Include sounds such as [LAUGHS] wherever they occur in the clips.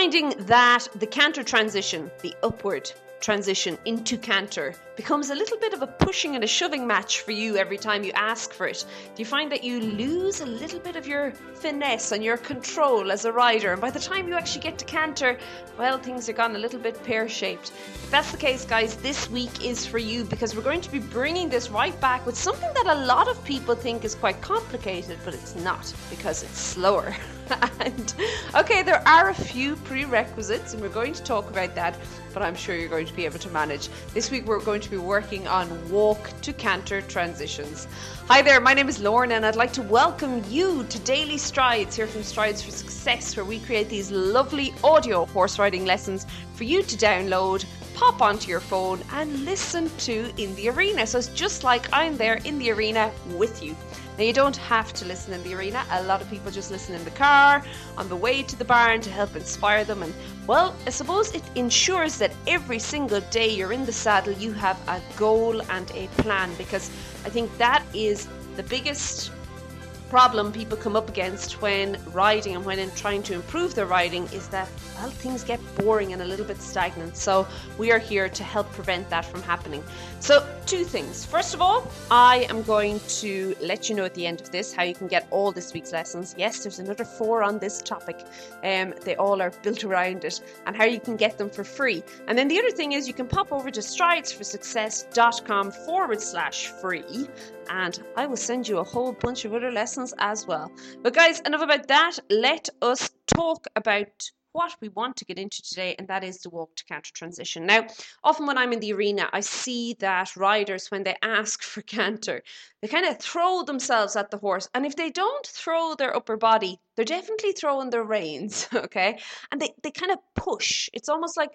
finding that the canter transition, the upward transition into canter becomes a little bit of a pushing and a shoving match for you every time you ask for it? Do you find that you lose a little bit of your finesse and your control as a rider? And by the time you actually get to canter, well, things are gone a little bit pear shaped. If that's the case, guys, this week is for you because we're going to be bringing this right back with something that a lot of people think is quite complicated, but it's not because it's slower. [LAUGHS] and okay, there are a few prerequisites, and we're going to talk about that, but I'm sure you're going to be able to manage. This week, we're going to be working on walk to canter transitions. Hi there, my name is Lauren, and I'd like to welcome you to Daily Strides here from Strides for Success, where we create these lovely audio horse riding lessons for you to download pop onto your phone and listen to in the arena. So it's just like I'm there in the arena with you. Now, you don't have to listen in the arena. A lot of people just listen in the car, on the way to the barn to help inspire them. And, well, I suppose it ensures that every single day you're in the saddle, you have a goal and a plan because I think that is the biggest problem people come up against when riding and when in trying to improve their riding is that well things get boring and a little bit stagnant. So we are here to help prevent that from happening. So two things. First of all i am going to let you know at the end of this how you can get all this week's lessons. Yes there's another four on this topic. Um, they all are built around it and how you can get them for free. And then the other thing is you can pop over to stridesforsuccess.com forward slash free and I will send you a whole bunch of other lessons as well. But, guys, enough about that. Let us talk about what we want to get into today, and that is the walk to canter transition. Now, often when I'm in the arena, I see that riders, when they ask for canter, they kind of throw themselves at the horse. And if they don't throw their upper body, they're definitely throwing their reins, [LAUGHS] okay? And they, they kind of push. It's almost like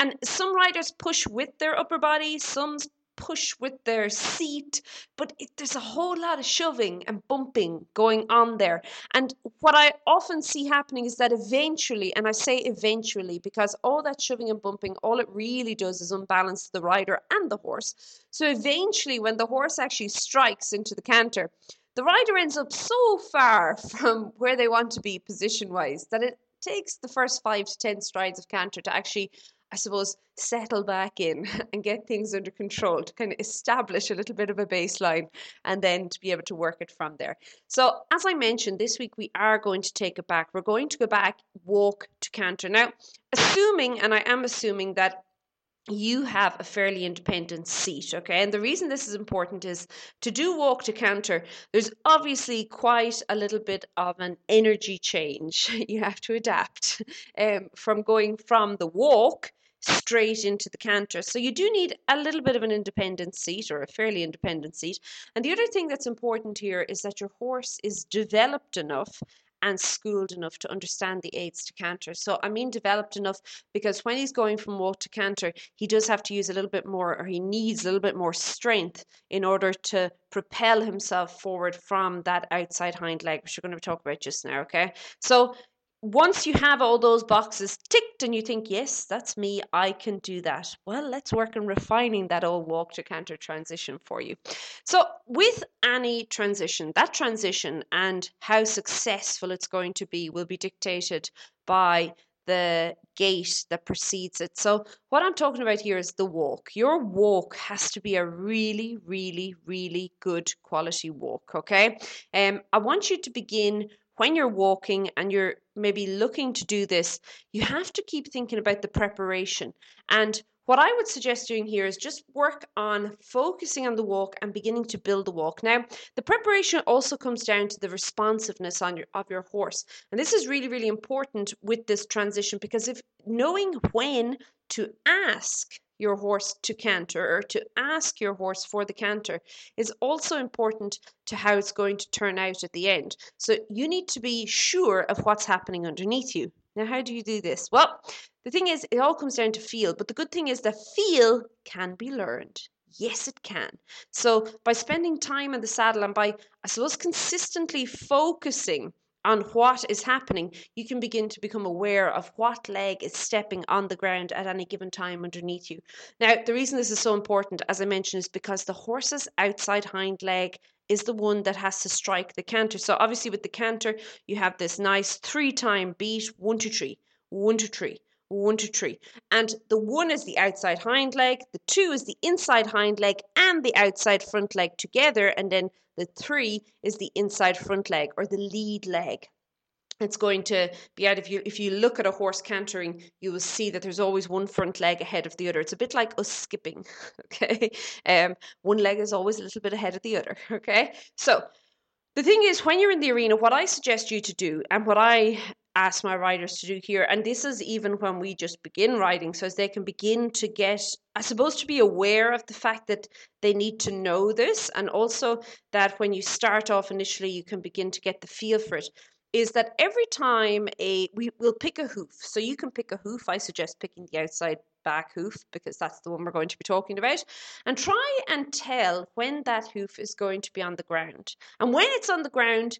and some riders push with their upper body, some push with their seat, but it, there's a whole lot of shoving and bumping going on there. And what I often see happening is that eventually, and I say eventually because all that shoving and bumping, all it really does is unbalance the rider and the horse. So eventually, when the horse actually strikes into the canter, the rider ends up so far [LAUGHS] from where they want to be position wise that it takes the first five to ten strides of canter to actually I suppose, settle back in [LAUGHS] and get things under control to kind of establish a little bit of a baseline and then to be able to work it from there. So, as I mentioned, this week we are going to take it back. We're going to go back, walk to canter. Now, assuming, and I am assuming that you have a fairly independent seat, okay? And the reason this is important is to do walk to canter, there's obviously quite a little bit of an energy change. [LAUGHS] You have to adapt [LAUGHS] um, from going from the walk straight into the canter. So you do need a little bit of an independent seat or a fairly independent seat. And the other thing that's important here is that your horse is developed enough and schooled enough to understand the aids to canter. So I mean developed enough because when he's going from walk to canter, he does have to use a little bit more or he needs a little bit more strength in order to propel himself forward from that outside hind leg, which we're going to talk about just now, okay? So once you have all those boxes ticked and you think, yes, that's me, I can do that. Well, let's work on refining that old walk to canter transition for you. So, with any transition, that transition and how successful it's going to be will be dictated by the gait that precedes it. So, what I'm talking about here is the walk. Your walk has to be a really, really, really good quality walk, okay? Um, I want you to begin when you're walking and you're maybe looking to do this, you have to keep thinking about the preparation. And what I would suggest doing here is just work on focusing on the walk and beginning to build the walk. Now, the preparation also comes down to the responsiveness on your of your horse. And this is really, really important with this transition because if knowing when to ask your horse to canter or to ask your horse for the canter is also important to how it's going to turn out at the end. So you need to be sure of what's happening underneath you. Now, how do you do this? Well, the thing is, it all comes down to feel, but the good thing is that feel can be learned. Yes, it can. So, by spending time in the saddle and by, I suppose, consistently focusing on what is happening, you can begin to become aware of what leg is stepping on the ground at any given time underneath you. Now, the reason this is so important, as I mentioned, is because the horse's outside hind leg is the one that has to strike the canter. So, obviously, with the canter, you have this nice three time beat one, two, three. one, two, three, one, two, three. And the one is the outside hind leg, the two is the inside hind leg and the outside front leg together, and then the three is the inside front leg or the lead leg. It's going to be out if you if you look at a horse cantering you will see that there's always one front leg ahead of the other. It's a bit like us skipping [LAUGHS] okay? Um one leg is always a little bit ahead of the other [LAUGHS] okay? So the thing is when you're in the arena what i suggest you to do and what i ask my riders to do here. And this is even when we just begin riding so as they can begin to get i suppose to be aware of the fact that they need to know this and also that when you start off initially you can begin to get the feel for it is that every time a we will pick a hoof. So you can pick a hoof. I suggest picking the outside back hoof because that's the one we're going to be talking about. And try and tell when that hoof is going to be on the ground. And when it's on the ground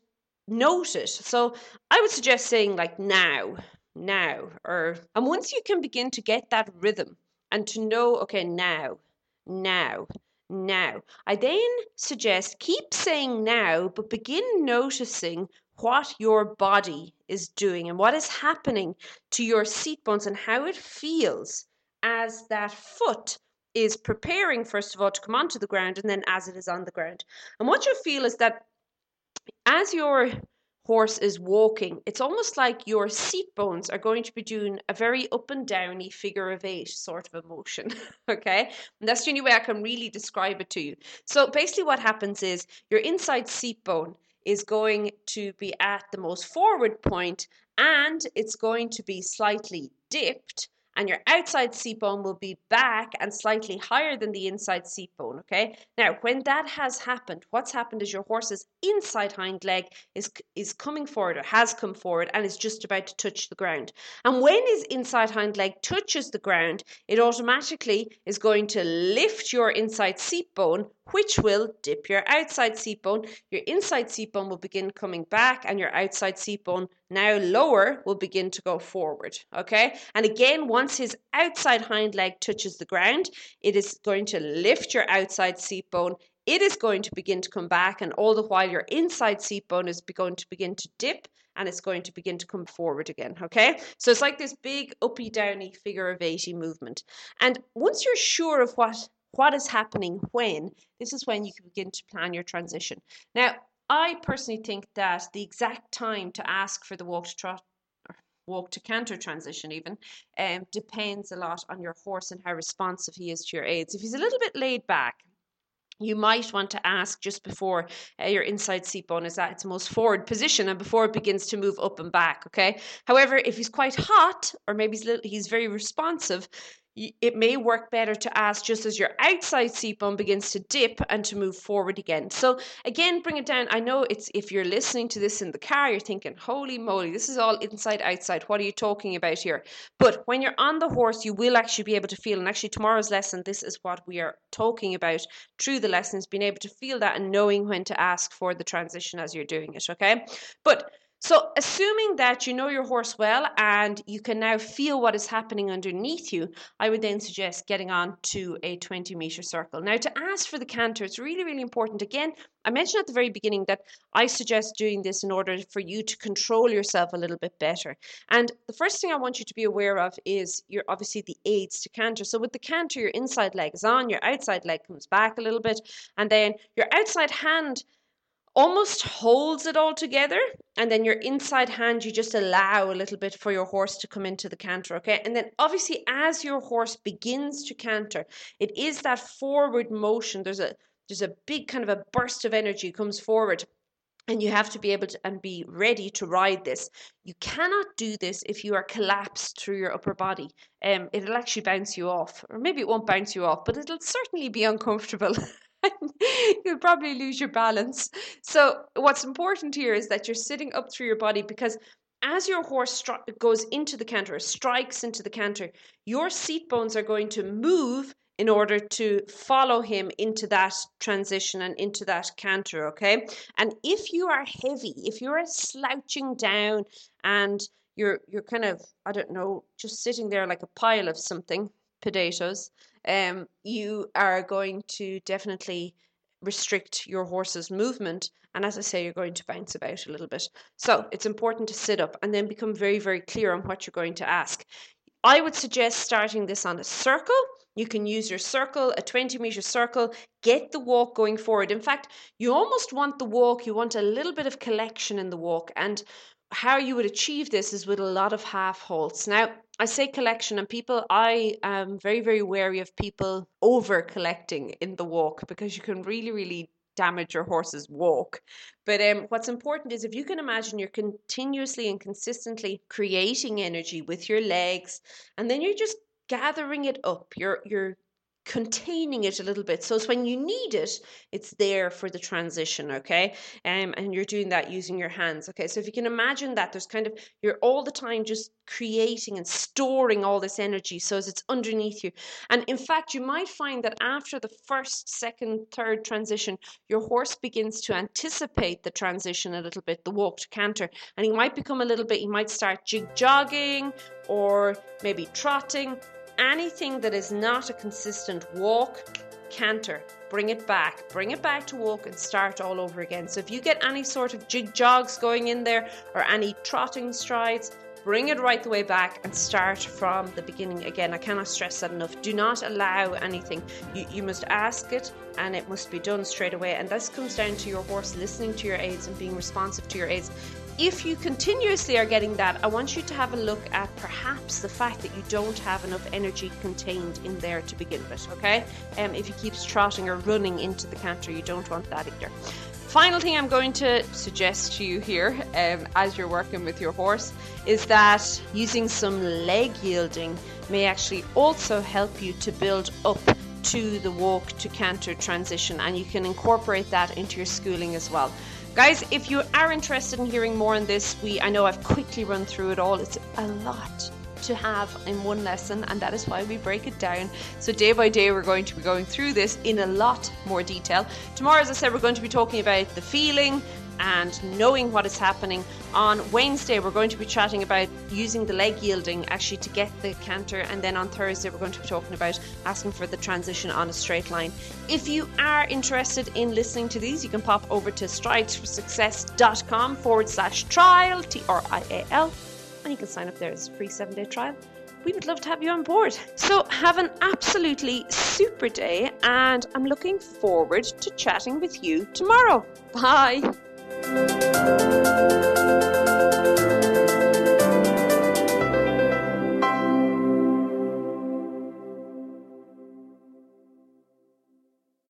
note it so i would suggest saying like now now or and once you can begin to get that rhythm and to know okay now now now i then suggest keep saying now but begin noticing what your body is doing and what is happening to your seat bones and how it feels as that foot is preparing, first of all, to come onto the ground and then as it is on the ground. And what you feel is that as your horse is walking, it's almost like your seat bones are going to be doing a very up and downy figure of eight sort of a motion. [LAUGHS] okay. And that's the only way I can really describe it to you. So basically, what happens is your inside seat bone is going to be at the most forward point and it's going to be slightly dipped and your outside seat bone will be back and slightly higher than the inside seat bone. Okay. Now, when that has happened, what's happened is your horse's inside hind leg is is coming forward or has come forward and is just about to touch the ground. And when his inside hind leg touches the ground, it automatically is going to lift your inside seat bone which will dip your outside seat bone. Your inside seat bone will begin coming back, and your outside seat bone, now lower, will begin to go forward. Okay, and again, once his outside hind leg touches the ground, it is going to lift your outside seat bone. It is going to begin to come back, and all the while, your inside seat bone is going to begin to dip and it's going to begin to come forward again. Okay, so it's like this big uppy downy figure of 80 movement. And once you're sure of what what is happening when, this is when you can begin to plan your transition. Now, I personally think that the exact time to ask for the walk to trot walk to canter transition even um, depends a lot on your horse and how responsive he is to your aids. If he's a little bit laid back, you might want to ask just before uh, your inside seat bone is at its most forward position and before it begins to move up and back. Okay. However, if he's quite hot or maybe he's, little, he's very responsive, it may work better to ask just as your outside seat bone begins to dip and to move forward again. So again, bring it down. I know it's if you're listening to this in the car, you're thinking, holy moly, this is all inside outside. What are you talking about here? But when you're on the horse, you will actually be able to feel. And actually, tomorrow's lesson, this is what we are talking about through the lessons, being able to feel that and knowing when to ask for the transition as you're doing it. Okay. But so, assuming that you know your horse well and you can now feel what is happening underneath you, I would then suggest getting on to a 20 meter circle. Now, to ask for the canter, it's really, really important. Again, I mentioned at the very beginning that I suggest doing this in order for you to control yourself a little bit better. And the first thing I want you to be aware of is you're obviously the aids to canter. So, with the canter, your inside leg is on, your outside leg comes back a little bit, and then your outside hand almost holds it all together and then your inside hand you just allow a little bit for your horse to come into the canter okay and then obviously as your horse begins to canter it is that forward motion there's a there's a big kind of a burst of energy comes forward and you have to be able to and be ready to ride this. You cannot do this if you are collapsed through your upper body. Um, it'll actually bounce you off, or maybe it won't bounce you off, but it'll certainly be uncomfortable. [LAUGHS] [LAUGHS] you'll probably lose your balance. So, what's important here is that you're sitting up through your body because as your horse stri- goes into the canter, or strikes into the canter, your seat bones are going to move in order to follow him into that transition and into that canter, okay? And if you are heavy, if you're slouching down and you're you're kind of I don't know, just sitting there like a pile of something, potatoes, um, you are going to definitely restrict your horse's movement. And as I say, you're going to bounce about a little bit. So it's important to sit up and then become very, very clear on what you're going to ask. I would suggest starting this on a circle. You can use your circle, a 20 meter circle, get the walk going forward. In fact, you almost want the walk, you want a little bit of collection in the walk. And how you would achieve this is with a lot of half halts. Now, I say collection, and people, I am very, very wary of people over collecting in the walk because you can really, really damage your horse's walk. But um, what's important is if you can imagine you're continuously and consistently creating energy with your legs, and then you're just gathering it up. You're you're containing it a little bit. So it's when you need it, it's there for the transition, okay? Um, and you're doing that using your hands, okay? So if you can imagine that, there's kind of, you're all the time just creating and storing all this energy so as it's underneath you. And in fact, you might find that after the first, second, third transition, your horse begins to anticipate the transition a little bit, the walk to canter. And he might become a little bit, he might start jig jogging or maybe trotting anything that is not a consistent walk, canter, bring it back, bring it back to walk and start all over again. So if you get any sort of jig jogs going in there or any trotting strides, bring it right the way back and start from the beginning again. I cannot stress that enough. Do not allow anything. You, you must ask it and it must be done straight away. And this comes down to your horse listening to your aids and being responsive to your aids if you continuously are getting that, I want you to have a look at perhaps the fact that you don't have enough energy contained in there to begin with, okay? Um, if he keeps trotting or running into the canter, you don't want that either. Final thing I'm going to suggest to you here um, as you're working with your horse is that using some leg yielding may actually also help you to build up to the walk to canter transition, and you can incorporate that into your schooling as well. Guys, if you are interested in hearing more on this, we I know I've quickly run through it all. It's a lot to have in one lesson, and that is why we break it down. So, day by day, we're going to be going through this in a lot more detail. Tomorrow, as I said, we're going to be talking about the feeling, and knowing what is happening. On Wednesday, we're going to be chatting about using the leg yielding actually to get the canter, and then on Thursday, we're going to be talking about asking for the transition on a straight line. If you are interested in listening to these, you can pop over to stridesforsuccess.com forward slash trial, T R I A L, and you can sign up there as a free seven day trial we would love to have you on board. So, have an absolutely super day, and I'm looking forward to chatting with you tomorrow. Bye. Música